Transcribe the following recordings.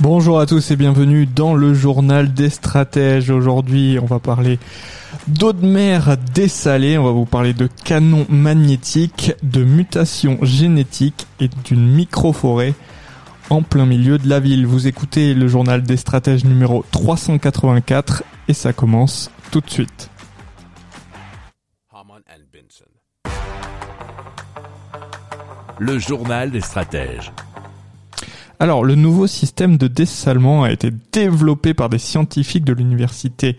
Bonjour à tous et bienvenue dans le journal des stratèges. Aujourd'hui, on va parler d'eau de mer dessalée, on va vous parler de canons magnétiques, de mutations génétiques et d'une microforêt en plein milieu de la ville. Vous écoutez le journal des stratèges numéro 384 et ça commence tout de suite. Le journal des stratèges. Alors, le nouveau système de dessalement a été développé par des scientifiques de l'université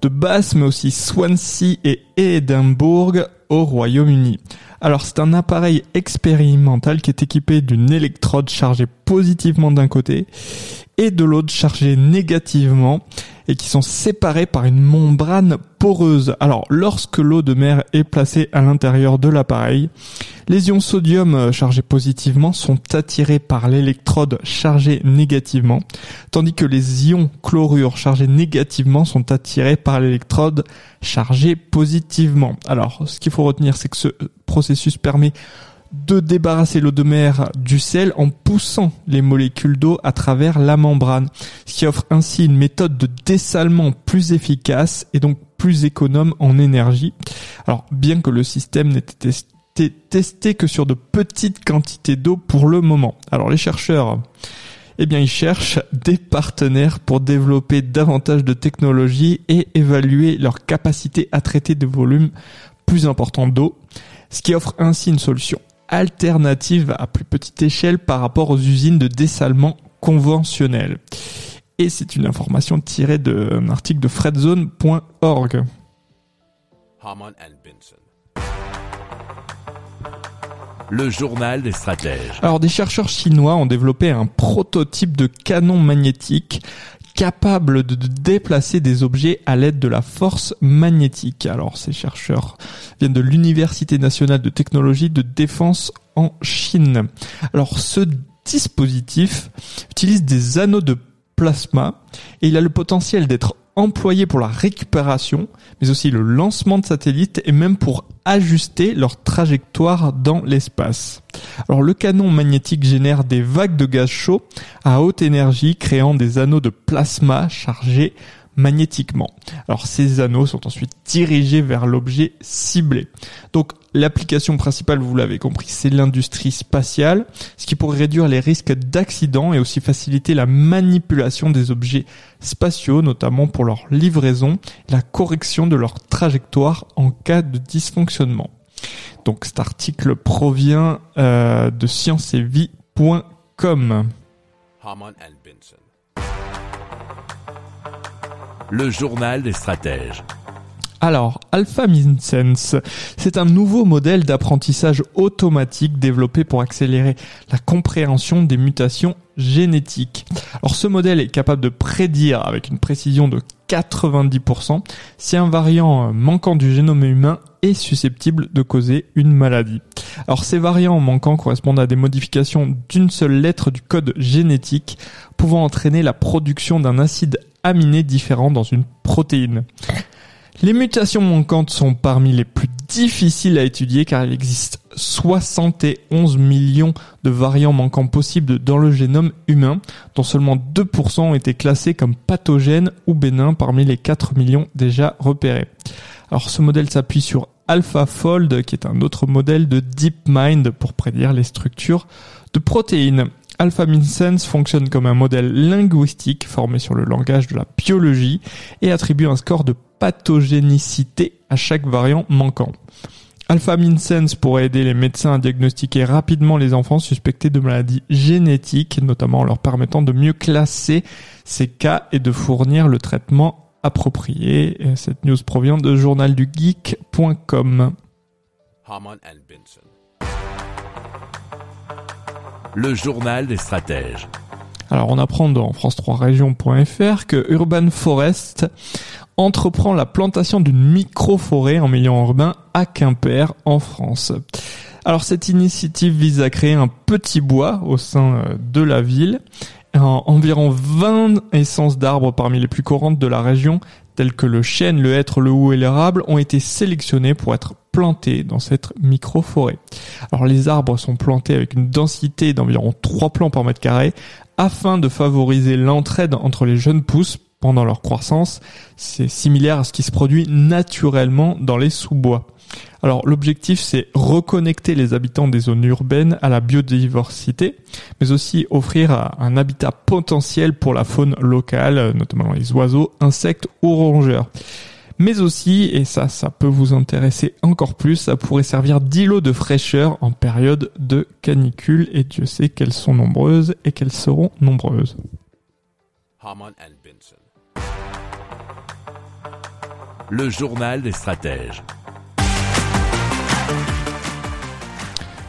de Bath, mais aussi Swansea et Édimbourg au Royaume-Uni. Alors, c'est un appareil expérimental qui est équipé d'une électrode chargée positivement d'un côté et de l'autre chargée négativement et qui sont séparés par une membrane poreuse. Alors, lorsque l'eau de mer est placée à l'intérieur de l'appareil, les ions sodium euh, chargés positivement sont attirés par l'électrode chargée négativement, tandis que les ions chlorure chargés négativement sont attirés par l'électrode chargée positivement. Alors, ce qu'il faut retenir, c'est que ce processus permet de débarrasser l'eau de mer du sel en poussant les molécules d'eau à travers la membrane, ce qui offre ainsi une méthode de dessalement plus efficace et donc plus économe en énergie. Alors bien que le système n'ait été testé que sur de petites quantités d'eau pour le moment. Alors les chercheurs eh bien, ils cherchent des partenaires pour développer davantage de technologies et évaluer leur capacité à traiter des volumes plus importants d'eau, ce qui offre ainsi une solution alternative à plus petite échelle par rapport aux usines de dessalement conventionnelles. Et c'est une information tirée d'un article de fredzone.org. Le journal des stratèges. Alors des chercheurs chinois ont développé un prototype de canon magnétique capable de déplacer des objets à l'aide de la force magnétique. Alors ces chercheurs viennent de l'Université nationale de technologie de défense en Chine. Alors ce dispositif utilise des anneaux de plasma et il a le potentiel d'être employé pour la récupération, mais aussi le lancement de satellites et même pour ajuster leur trajectoire dans l'espace. Alors le canon magnétique génère des vagues de gaz chaud à haute énergie créant des anneaux de plasma chargés magnétiquement. Alors ces anneaux sont ensuite dirigés vers l'objet ciblé. Donc l'application principale, vous l'avez compris, c'est l'industrie spatiale, ce qui pourrait réduire les risques d'accidents et aussi faciliter la manipulation des objets spatiaux, notamment pour leur livraison la correction de leur trajectoire en cas de dysfonctionnement. Donc cet article provient euh, de scienceetvie.com. Le journal des stratèges. Alors, Alpha Minsense, c'est un nouveau modèle d'apprentissage automatique développé pour accélérer la compréhension des mutations génétiques. Alors, ce modèle est capable de prédire avec une précision de 90% si un variant manquant du génome humain est susceptible de causer une maladie. Alors, ces variants manquants correspondent à des modifications d'une seule lettre du code génétique pouvant entraîner la production d'un acide aminé différent dans une protéine. Les mutations manquantes sont parmi les plus difficiles à étudier car il existe 71 millions de variants manquants possibles dans le génome humain, dont seulement 2% ont été classés comme pathogènes ou bénins parmi les 4 millions déjà repérés. Alors ce modèle s'appuie sur AlphaFold, qui est un autre modèle de DeepMind pour prédire les structures de protéines. AlphaMinsense fonctionne comme un modèle linguistique formé sur le langage de la biologie et attribue un score de pathogénicité à chaque variant manquant. AlphaMinsense pourrait aider les médecins à diagnostiquer rapidement les enfants suspectés de maladies génétiques, notamment en leur permettant de mieux classer ces cas et de fournir le traitement approprié. Et cette news provient de journaldugeek.com. Le journal des stratèges. Alors on apprend dans france3région.fr que Urban Forest entreprend la plantation d'une micro-forêt en milieu urbain à Quimper en France. Alors cette initiative vise à créer un petit bois au sein euh, de la ville. Environ 20 essences d'arbres parmi les plus courantes de la région, telles que le chêne, le hêtre, le hou et l'érable, ont été sélectionnés pour être plantés dans cette micro-forêt. Alors les arbres sont plantés avec une densité d'environ 3 plants par mètre carré afin de favoriser l'entraide entre les jeunes pousses pendant leur croissance. C'est similaire à ce qui se produit naturellement dans les sous-bois. Alors l'objectif c'est reconnecter les habitants des zones urbaines à la biodiversité, mais aussi offrir un habitat potentiel pour la faune locale, notamment les oiseaux, insectes ou rongeurs. Mais aussi, et ça, ça peut vous intéresser encore plus, ça pourrait servir d'îlot de fraîcheur en période de canicule, et Dieu sait qu'elles sont nombreuses et qu'elles seront nombreuses. Le journal des stratèges.